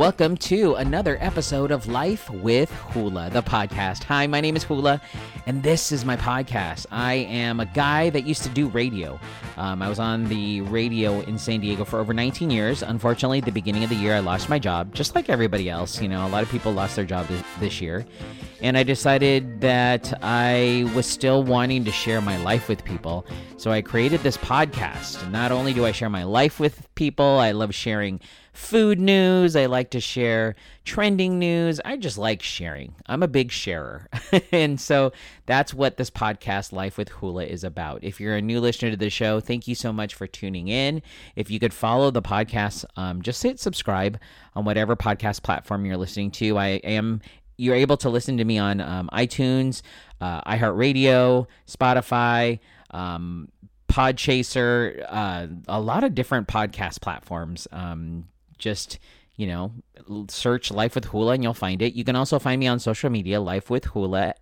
Welcome to another episode of Life with Hula, the podcast. Hi, my name is Hula, and this is my podcast. I am a guy that used to do radio. Um, I was on the radio in San Diego for over 19 years. Unfortunately, at the beginning of the year, I lost my job, just like everybody else. You know, a lot of people lost their job this, this year. And I decided that I was still wanting to share my life with people. So I created this podcast. Not only do I share my life with people, I love sharing food news. I like to share trending news. I just like sharing. I'm a big sharer. and so that's what this podcast, Life with Hula, is about. If you're a new listener to the show, thank you so much for tuning in. If you could follow the podcast, um, just hit subscribe on whatever podcast platform you're listening to. I am. You're able to listen to me on um, iTunes, uh, iHeartRadio, Spotify, um, Podchaser, uh, a lot of different podcast platforms. Um, just you know search life with hula and you'll find it. You can also find me on social media life with hula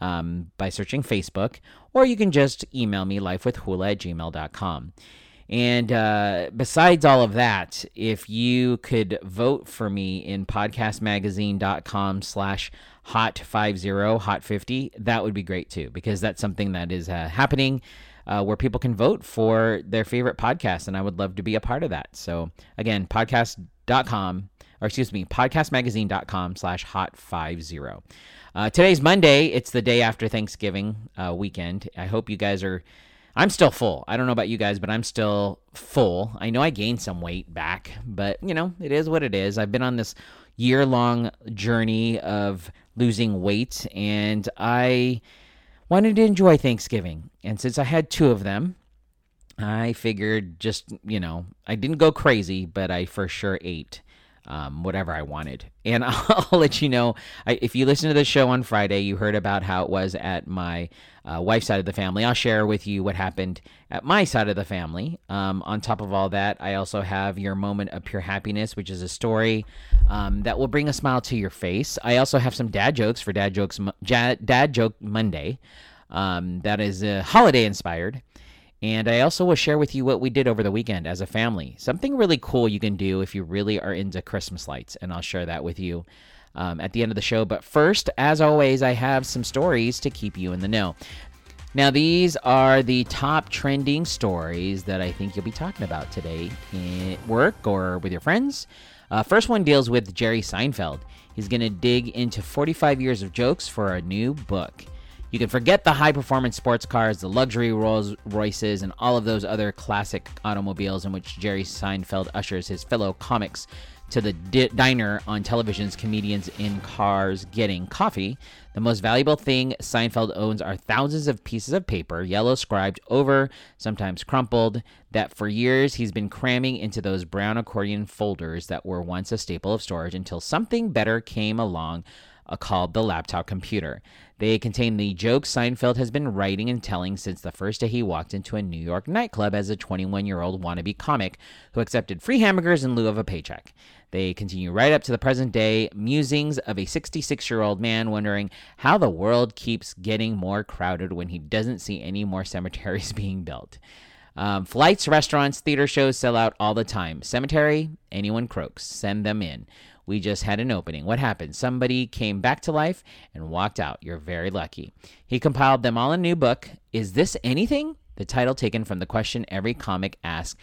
um, by searching facebook or you can just email me lifewithhula at gmail.com and uh, besides all of that if you could vote for me in podcastmagazine.com slash hot 50 hot 50 that would be great too because that's something that is uh, happening uh, where people can vote for their favorite podcast. And I would love to be a part of that. So again, podcast.com, or excuse me, podcastmagazine.com slash hot 50. Uh, today's Monday. It's the day after Thanksgiving uh, weekend. I hope you guys are. I'm still full. I don't know about you guys, but I'm still full. I know I gained some weight back, but you know, it is what it is. I've been on this year long journey of losing weight, and I wanted to enjoy Thanksgiving. And since I had two of them, I figured just, you know, I didn't go crazy, but I for sure ate um, whatever I wanted. And I'll, let you know I, if you listen to the show on Friday, you heard about how it was at my uh, wife's side of the family. I'll share with you what happened at my side of the family. Um, on top of all that, I also have your moment of pure happiness, which is a story um, that will bring a smile to your face. I also have some dad jokes for Dad Jokes Dad Joke Monday. Um, that is uh, holiday inspired. And I also will share with you what we did over the weekend as a family. Something really cool you can do if you really are into Christmas lights. And I'll share that with you um, at the end of the show. But first, as always, I have some stories to keep you in the know. Now, these are the top trending stories that I think you'll be talking about today at work or with your friends. Uh, first one deals with Jerry Seinfeld. He's going to dig into 45 years of jokes for a new book. You can forget the high performance sports cars, the luxury Rolls Royces, and all of those other classic automobiles in which Jerry Seinfeld ushers his fellow comics to the di- diner on television's comedians in cars getting coffee. The most valuable thing Seinfeld owns are thousands of pieces of paper, yellow scribed over, sometimes crumpled, that for years he's been cramming into those brown accordion folders that were once a staple of storage until something better came along called the laptop computer. They contain the jokes Seinfeld has been writing and telling since the first day he walked into a New York nightclub as a 21 year old wannabe comic who accepted free hamburgers in lieu of a paycheck. They continue right up to the present day musings of a 66 year old man wondering how the world keeps getting more crowded when he doesn't see any more cemeteries being built. Um, flights, restaurants, theater shows sell out all the time. Cemetery, anyone croaks, send them in. We just had an opening. What happened? Somebody came back to life and walked out. You're very lucky. He compiled them all in a new book. Is this anything? The title taken from the question every comic asks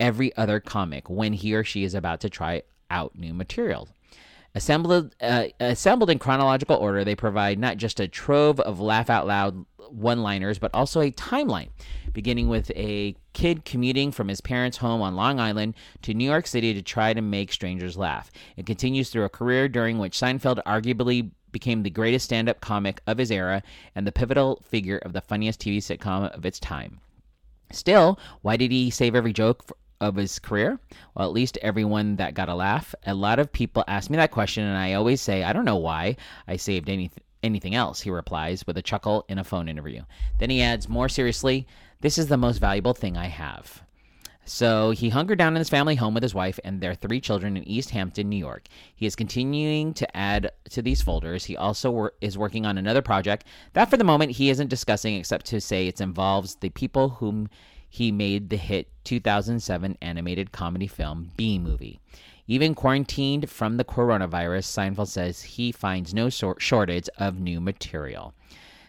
every other comic when he or she is about to try out new material. Assembled, uh, assembled in chronological order, they provide not just a trove of laugh out loud one liners, but also a timeline, beginning with a kid commuting from his parents' home on Long Island to New York City to try to make strangers laugh. It continues through a career during which Seinfeld arguably became the greatest stand up comic of his era and the pivotal figure of the funniest TV sitcom of its time. Still, why did he save every joke of his career? Well, at least everyone that got a laugh. A lot of people ask me that question, and I always say, I don't know why I saved any, anything else, he replies with a chuckle in a phone interview. Then he adds, more seriously, this is the most valuable thing I have. So he hunkered down in his family home with his wife and their three children in East Hampton, New York. He is continuing to add to these folders. He also wor- is working on another project that, for the moment, he isn't discussing except to say it involves the people whom he made the hit 2007 animated comedy film Bee Movie. Even quarantined from the coronavirus, Seinfeld says he finds no shortage of new material.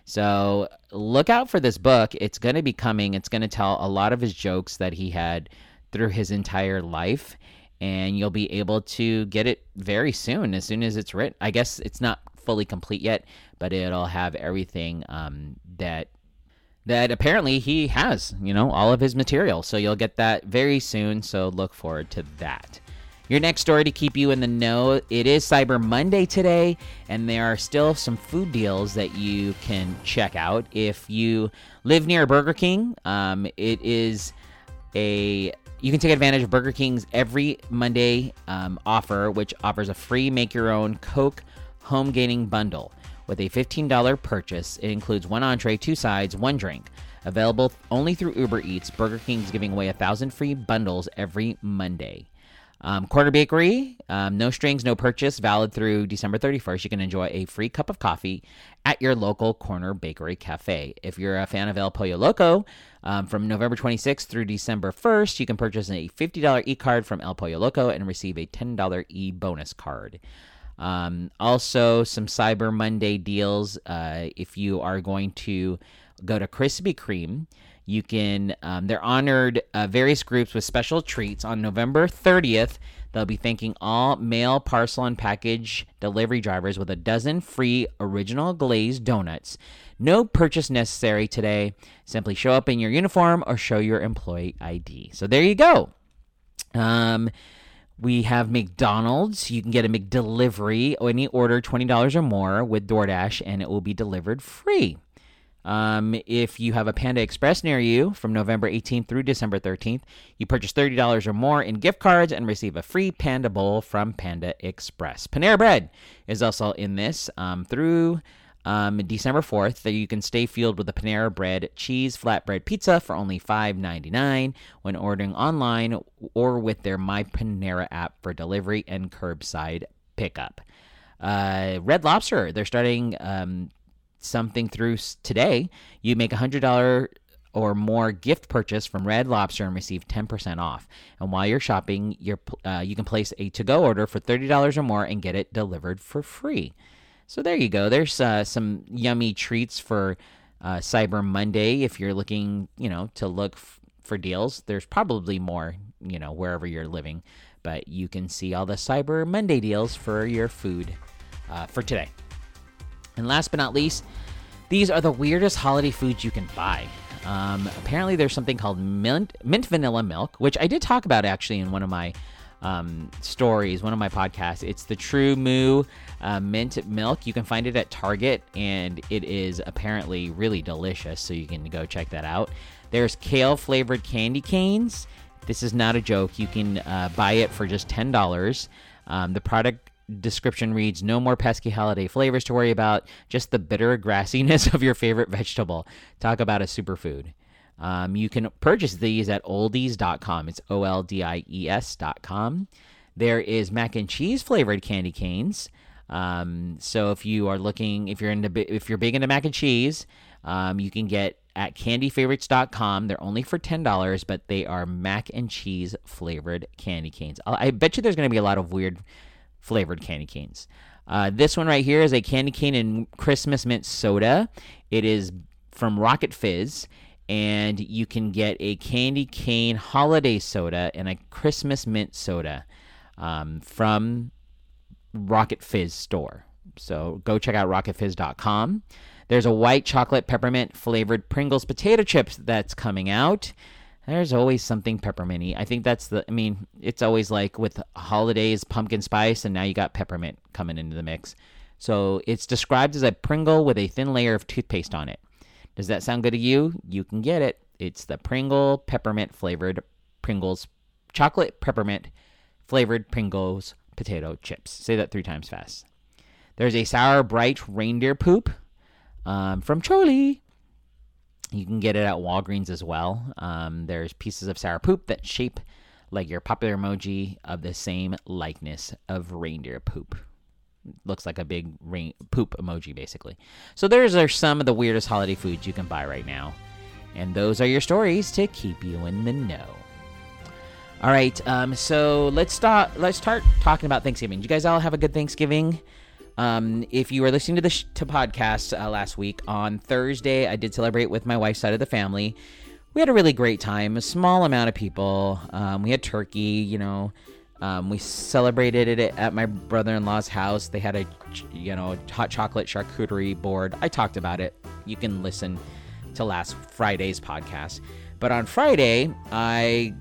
So look out for this book. It's going to be coming. It's going to tell a lot of his jokes that he had through his entire life. And you'll be able to get it very soon, as soon as it's written. I guess it's not fully complete yet, but it'll have everything um, that that apparently he has, you know, all of his material. So you'll get that very soon. So look forward to that. Your next story to keep you in the know it is Cyber Monday today, and there are still some food deals that you can check out. If you live near Burger King, um, it is a you can take advantage of Burger King's every Monday um, offer, which offers a free make your own Coke home gaming bundle. With a $15 purchase, it includes one entree, two sides, one drink. Available only through Uber Eats, Burger King is giving away a thousand free bundles every Monday. Um, Corner Bakery, um, no strings, no purchase, valid through December 31st. You can enjoy a free cup of coffee at your local Corner Bakery Cafe. If you're a fan of El Pollo Loco, um, from November 26th through December 1st, you can purchase a $50 e card from El Pollo Loco and receive a $10 e bonus card. Um, also, some Cyber Monday deals. Uh, if you are going to go to Krispy Kreme, you can. Um, they're honored uh, various groups with special treats on November 30th. They'll be thanking all mail, parcel, and package delivery drivers with a dozen free original glazed donuts. No purchase necessary today. Simply show up in your uniform or show your employee ID. So there you go. Um, we have McDonald's. You can get a McDelivery any order $20 or more with DoorDash, and it will be delivered free. Um, if you have a Panda Express near you from November 18th through December 13th, you purchase $30 or more in gift cards and receive a free Panda Bowl from Panda Express. Panera Bread is also in this um, through um, December 4th that you can stay fueled with the Panera Bread cheese flatbread pizza for only $5.99 when ordering online or with their My Panera app for delivery and curbside pickup. Uh, Red Lobster, they're starting um, something through today. You make a $100 or more gift purchase from Red Lobster and receive 10% off. And while you're shopping, you're, uh, you can place a to go order for $30 or more and get it delivered for free. So there you go. There's uh, some yummy treats for uh, Cyber Monday. If you're looking, you know, to look f- for deals, there's probably more, you know, wherever you're living. But you can see all the Cyber Monday deals for your food uh, for today. And last but not least, these are the weirdest holiday foods you can buy. Um, apparently, there's something called mint, mint vanilla milk, which I did talk about actually in one of my um, stories, one of my podcasts. It's the TruMoo uh, Mint Milk. You can find it at Target, and it is apparently really delicious. So you can go check that out. There's kale flavored candy canes. This is not a joke. You can uh, buy it for just ten dollars. Um, the product description reads no more pesky holiday flavors to worry about just the bitter grassiness of your favorite vegetable talk about a superfood um, you can purchase these at oldies.com. It's O L D I E S.com. There is mac and cheese flavored candy canes. Um, so if you are looking, if you're into, if you're big into mac and cheese, um, you can get at candyfavorites.com. They're only for $10, but they are mac and cheese flavored candy canes. I bet you there's going to be a lot of weird flavored candy canes. Uh, this one right here is a candy cane and Christmas mint soda. It is from Rocket Fizz and you can get a candy cane holiday soda and a Christmas mint soda um, from Rocket Fizz store. So go check out rocketfizz.com. There's a white chocolate peppermint flavored Pringles potato chips that's coming out. There's always something pepperminty. I think that's the. I mean, it's always like with holidays, pumpkin spice, and now you got peppermint coming into the mix. So it's described as a Pringle with a thin layer of toothpaste on it. Does that sound good to you? You can get it. It's the Pringle peppermint flavored Pringles chocolate peppermint flavored Pringles potato chips. Say that three times fast. There's a sour bright reindeer poop um, from Choli. You can get it at Walgreens as well. Um, there's pieces of sour poop that shape like your popular emoji of the same likeness of reindeer poop looks like a big ring, poop emoji basically. So those are some of the weirdest holiday foods you can buy right now. And those are your stories to keep you in the know. All right, um, so let's start. Let's start talking about Thanksgiving. Did you guys all have a good Thanksgiving? Um, if you were listening to the sh- to podcast uh, last week on Thursday, I did celebrate with my wife's side of the family. We had a really great time. A small amount of people. Um, we had turkey. You know, um, we celebrated it at my brother-in-law's house. They had a you know hot chocolate charcuterie board. I talked about it. You can listen to last Friday's podcast. But on Friday, I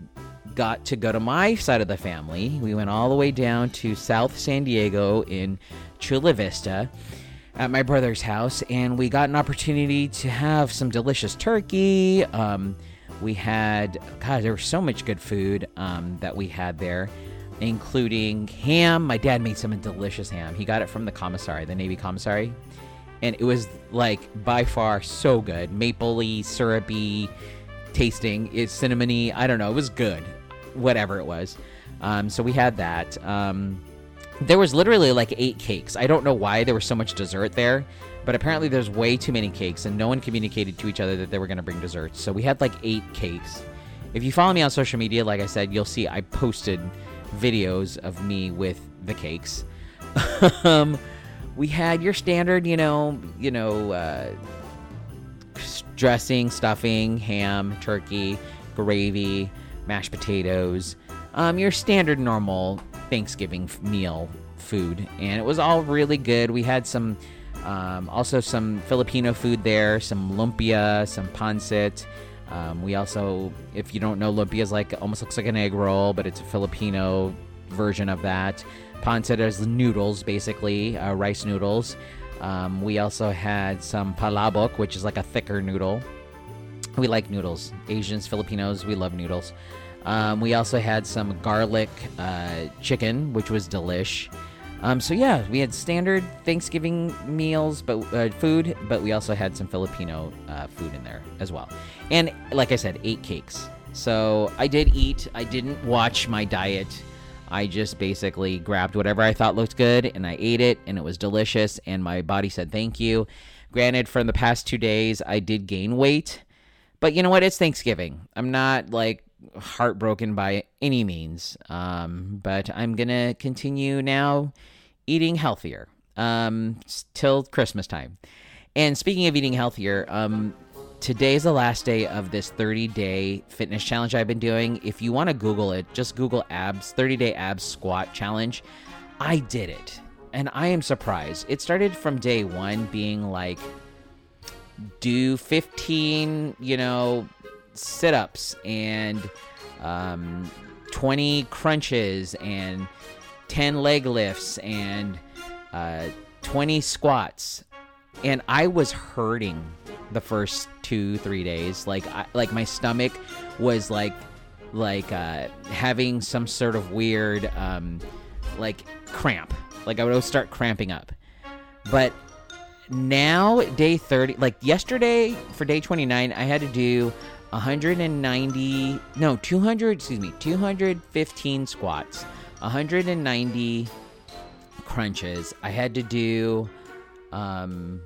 got to go to my side of the family. We went all the way down to South San Diego in Chula Vista at my brother's house, and we got an opportunity to have some delicious turkey. Um, we had, God, there was so much good food um, that we had there, including ham. My dad made some delicious ham. He got it from the commissary, the Navy commissary, and it was like by far so good. Mapley, syrupy tasting. It's cinnamony. I don't know. It was good whatever it was. Um, so we had that. Um, there was literally like eight cakes. I don't know why there was so much dessert there, but apparently there's way too many cakes, and no one communicated to each other that they were going to bring desserts. So we had like eight cakes. If you follow me on social media, like I said, you'll see I posted videos of me with the cakes. um, we had your standard, you know, you know, uh, dressing, stuffing, ham, turkey, gravy mashed potatoes, um, your standard normal Thanksgiving meal food, and it was all really good. We had some, um, also some Filipino food there, some lumpia, some pancit. Um, we also, if you don't know, lumpia is like almost looks like an egg roll, but it's a Filipino version of that. Pancit is noodles, basically uh, rice noodles. Um, we also had some palabok, which is like a thicker noodle. We like noodles. Asians, Filipinos, we love noodles. Um, we also had some garlic uh, chicken, which was delish. Um, so yeah, we had standard Thanksgiving meals, but uh, food, but we also had some Filipino uh, food in there as well. And like I said, eight cakes. So I did eat. I didn't watch my diet. I just basically grabbed whatever I thought looked good and I ate it, and it was delicious. And my body said thank you. Granted, from the past two days, I did gain weight. But you know what? It's Thanksgiving. I'm not like heartbroken by any means. Um, but I'm gonna continue now eating healthier um, till Christmas time. And speaking of eating healthier, um, today's the last day of this 30 day fitness challenge I've been doing. If you want to Google it, just Google abs 30 day abs squat challenge. I did it, and I am surprised. It started from day one being like do 15, you know, sit ups and um, 20 crunches and 10 leg lifts and uh, 20 squats. And I was hurting the first two, three days. Like, I, like my stomach was like, like uh, having some sort of weird, um, like cramp. Like I would start cramping up. But now day 30 like yesterday for day 29 i had to do 190 no 200 excuse me 215 squats 190 crunches. I had to do um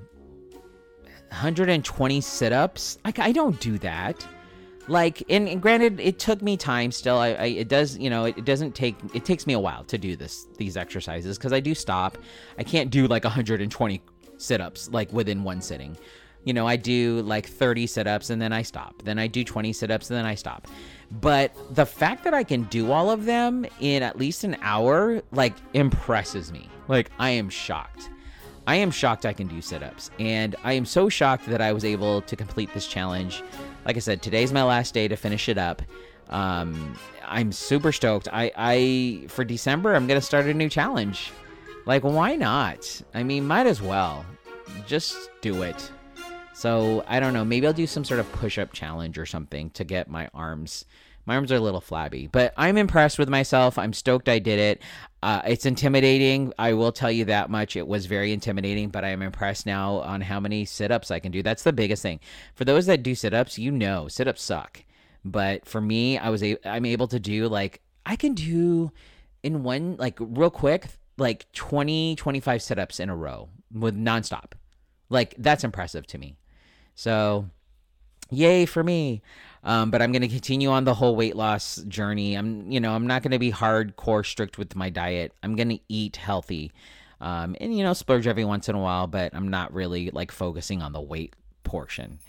120 sit-ups. Like i don't do that. Like and, and, granted it took me time still. I, I, it does you know it, it, doesn't take it takes me a while to do this these exercises because i do stop. I can't do like 120 sit ups like within one sitting. You know, I do like 30 sit ups and then I stop. Then I do 20 sit ups and then I stop. But the fact that I can do all of them in at least an hour, like, impresses me. Like, I am shocked. I am shocked I can do sit ups. And I am so shocked that I was able to complete this challenge. Like I said, today's my last day to finish it up. Um, I'm super stoked. I, I, for December, I'm going to start a new challenge. Like, why not? I mean, might as well. Just do it. So, I don't know. Maybe I'll do some sort of push up challenge or something to get my arms. My arms are a little flabby, but I'm impressed with myself. I'm stoked I did it. Uh, it's intimidating. I will tell you that much. It was very intimidating, but I am impressed now on how many sit ups I can do. That's the biggest thing. For those that do sit ups, you know, sit ups suck. But for me, I was a- I'm able to do like I can do in one like real quick like 20, 25 sit-ups in a row with nonstop. Like that's impressive to me. So Yay for me. Um, but I'm going to continue on the whole weight loss journey. I'm, you know, I'm not going to be hardcore strict with my diet. I'm going to eat healthy, um, and you know, splurge every once in a while. But I'm not really like focusing on the weight portion.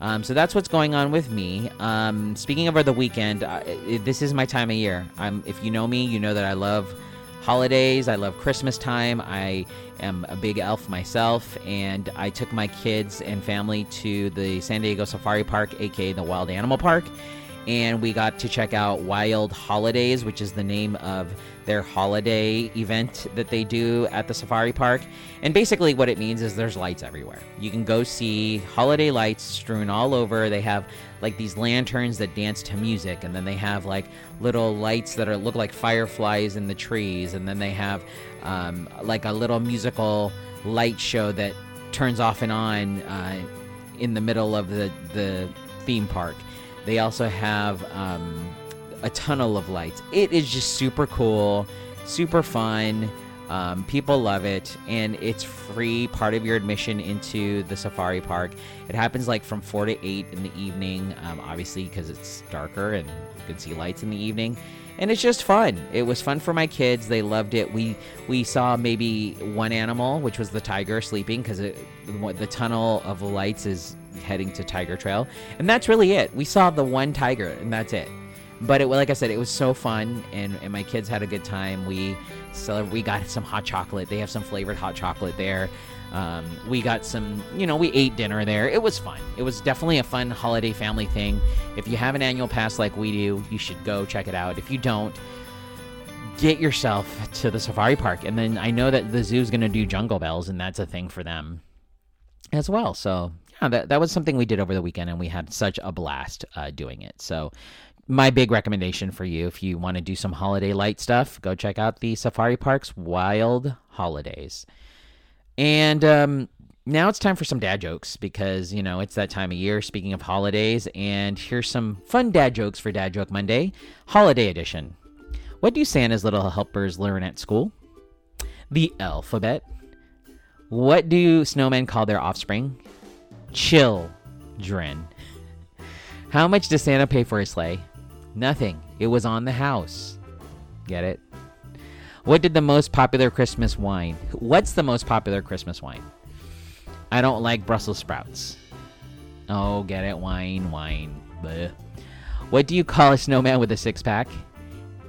Um, so that's what's going on with me. Um, speaking of the weekend, uh, this is my time of year. I'm, if you know me, you know that I love holidays. I love Christmas time. I am a big elf myself, and I took my kids and family to the San Diego Safari Park, aka the Wild Animal Park, and we got to check out Wild Holidays, which is the name of their holiday event that they do at the safari park. And basically, what it means is there's lights everywhere. You can go see holiday lights strewn all over. They have like these lanterns that dance to music, and then they have like little lights that are look like fireflies in the trees, and then they have um, like a little musical light show that turns off and on uh, in the middle of the the theme park. They also have um, a tunnel of lights. It is just super cool, super fun. Um, people love it, and it's free part of your admission into the safari park. It happens like from 4 to 8 in the evening, um, obviously, because it's darker and you can see lights in the evening. And it's just fun. It was fun for my kids. They loved it. We we saw maybe one animal, which was the tiger sleeping, because the tunnel of lights is heading to Tiger Trail, and that's really it. We saw the one tiger, and that's it but it like I said, it was so fun, and, and my kids had a good time. We so we got some hot chocolate. They have some flavored hot chocolate there. Um, we got some, you know, we ate dinner there. It was fun. It was definitely a fun holiday family thing. If you have an annual pass like we do, you should go check it out. If you don't, get yourself to the safari park. And then I know that the zoo's going to do jungle bells, and that's a thing for them as well. So yeah, that, that was something we did over the weekend, and we had such a blast uh, doing it. So my big recommendation for you if you want to do some holiday light stuff, go check out the Safari Park's Wild Holidays. And um, now it's time for some dad jokes because, you know, it's that time of year. Speaking of holidays, and here's some fun dad jokes for Dad Joke Monday, Holiday Edition. What do Santa's little helpers learn at school? The alphabet. What do snowmen call their offspring? Children. How much does Santa pay for his sleigh? Nothing. It was on the house. Get it? What did the most popular Christmas wine? What's the most popular Christmas wine? I don't like Brussels sprouts. Oh, get it? Wine, wine. Bleh. What do you call a snowman with a six pack?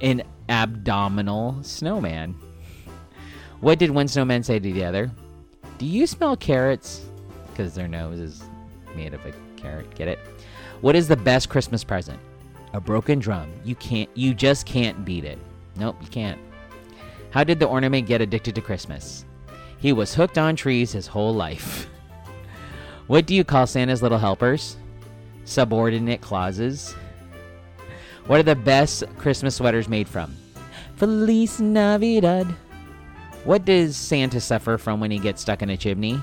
An abdominal snowman. What did one snowman say to the other? Do you smell carrots? Because their nose is made of a carrot. Get it? What is the best Christmas present? a broken drum. You can't you just can't beat it. Nope, you can't. How did the ornament get addicted to Christmas? He was hooked on trees his whole life. what do you call Santa's little helpers? Subordinate clauses. What are the best Christmas sweaters made from? Feliz Navidad. What does Santa suffer from when he gets stuck in a chimney?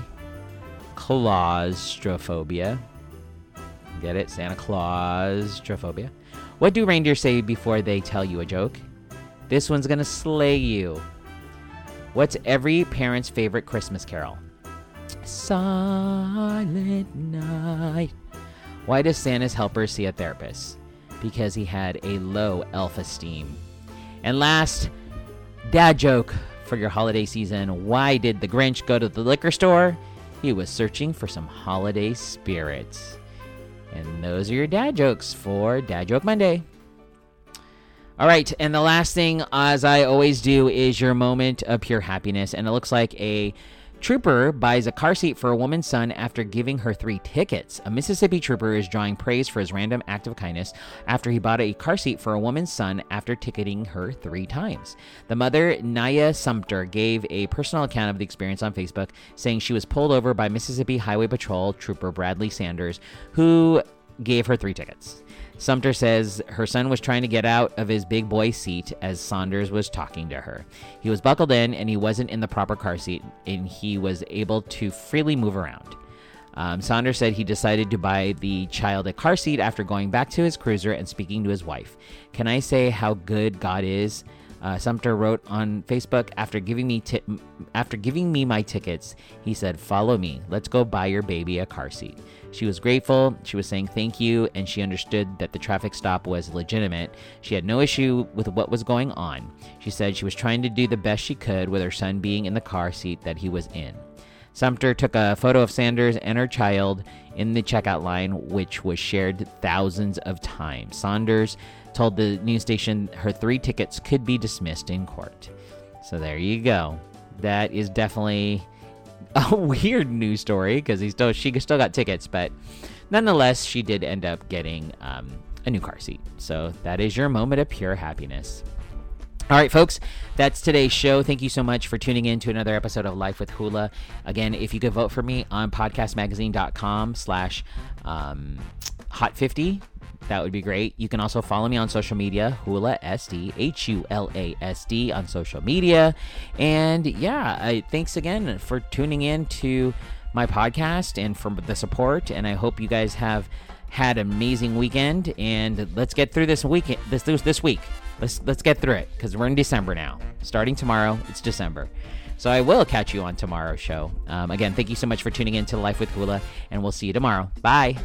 Claustrophobia. Get it? Santa Claus, Claustrophobia. What do reindeer say before they tell you a joke? This one's gonna slay you. What's every parent's favorite Christmas carol? Silent night. Why does Santa's helper see a therapist? Because he had a low elf esteem. And last, dad joke for your holiday season. Why did the Grinch go to the liquor store? He was searching for some holiday spirits. And those are your dad jokes for Dad Joke Monday. All right, and the last thing, as I always do, is your moment of pure happiness. And it looks like a Trooper buys a car seat for a woman's son after giving her three tickets. A Mississippi trooper is drawing praise for his random act of kindness after he bought a car seat for a woman's son after ticketing her three times. The mother, Naya Sumter, gave a personal account of the experience on Facebook, saying she was pulled over by Mississippi Highway Patrol Trooper Bradley Sanders, who gave her three tickets. Sumter says her son was trying to get out of his big boy seat as Saunders was talking to her. He was buckled in and he wasn't in the proper car seat, and he was able to freely move around. Um, Saunders said he decided to buy the child a car seat after going back to his cruiser and speaking to his wife. Can I say how good God is? Uh, Sumter wrote on Facebook after giving me ti- after giving me my tickets, he said, "Follow me. Let's go buy your baby a car seat." She was grateful. She was saying thank you, and she understood that the traffic stop was legitimate. She had no issue with what was going on. She said she was trying to do the best she could with her son being in the car seat that he was in. Sumter took a photo of Sanders and her child in the checkout line, which was shared thousands of times. Saunders told the news station her three tickets could be dismissed in court. So there you go. That is definitely a weird news story because he still she still got tickets, but nonetheless, she did end up getting um, a new car seat. So that is your moment of pure happiness. All right, folks, that's today's show. Thank you so much for tuning in to another episode of Life with Hula. Again, if you could vote for me on podcastmagazine.com slash um, hot 50, that would be great. You can also follow me on social media, Hula SD, H U L A S D on social media. And yeah, I, thanks again for tuning in to my podcast and for the support. And I hope you guys have had an amazing weekend. And let's get through this weekend, this this, week. Let's let's get through it because we're in December now. Starting tomorrow, it's December. So I will catch you on tomorrow's show. Um, again, thank you so much for tuning in to Life with Hula, and we'll see you tomorrow. Bye.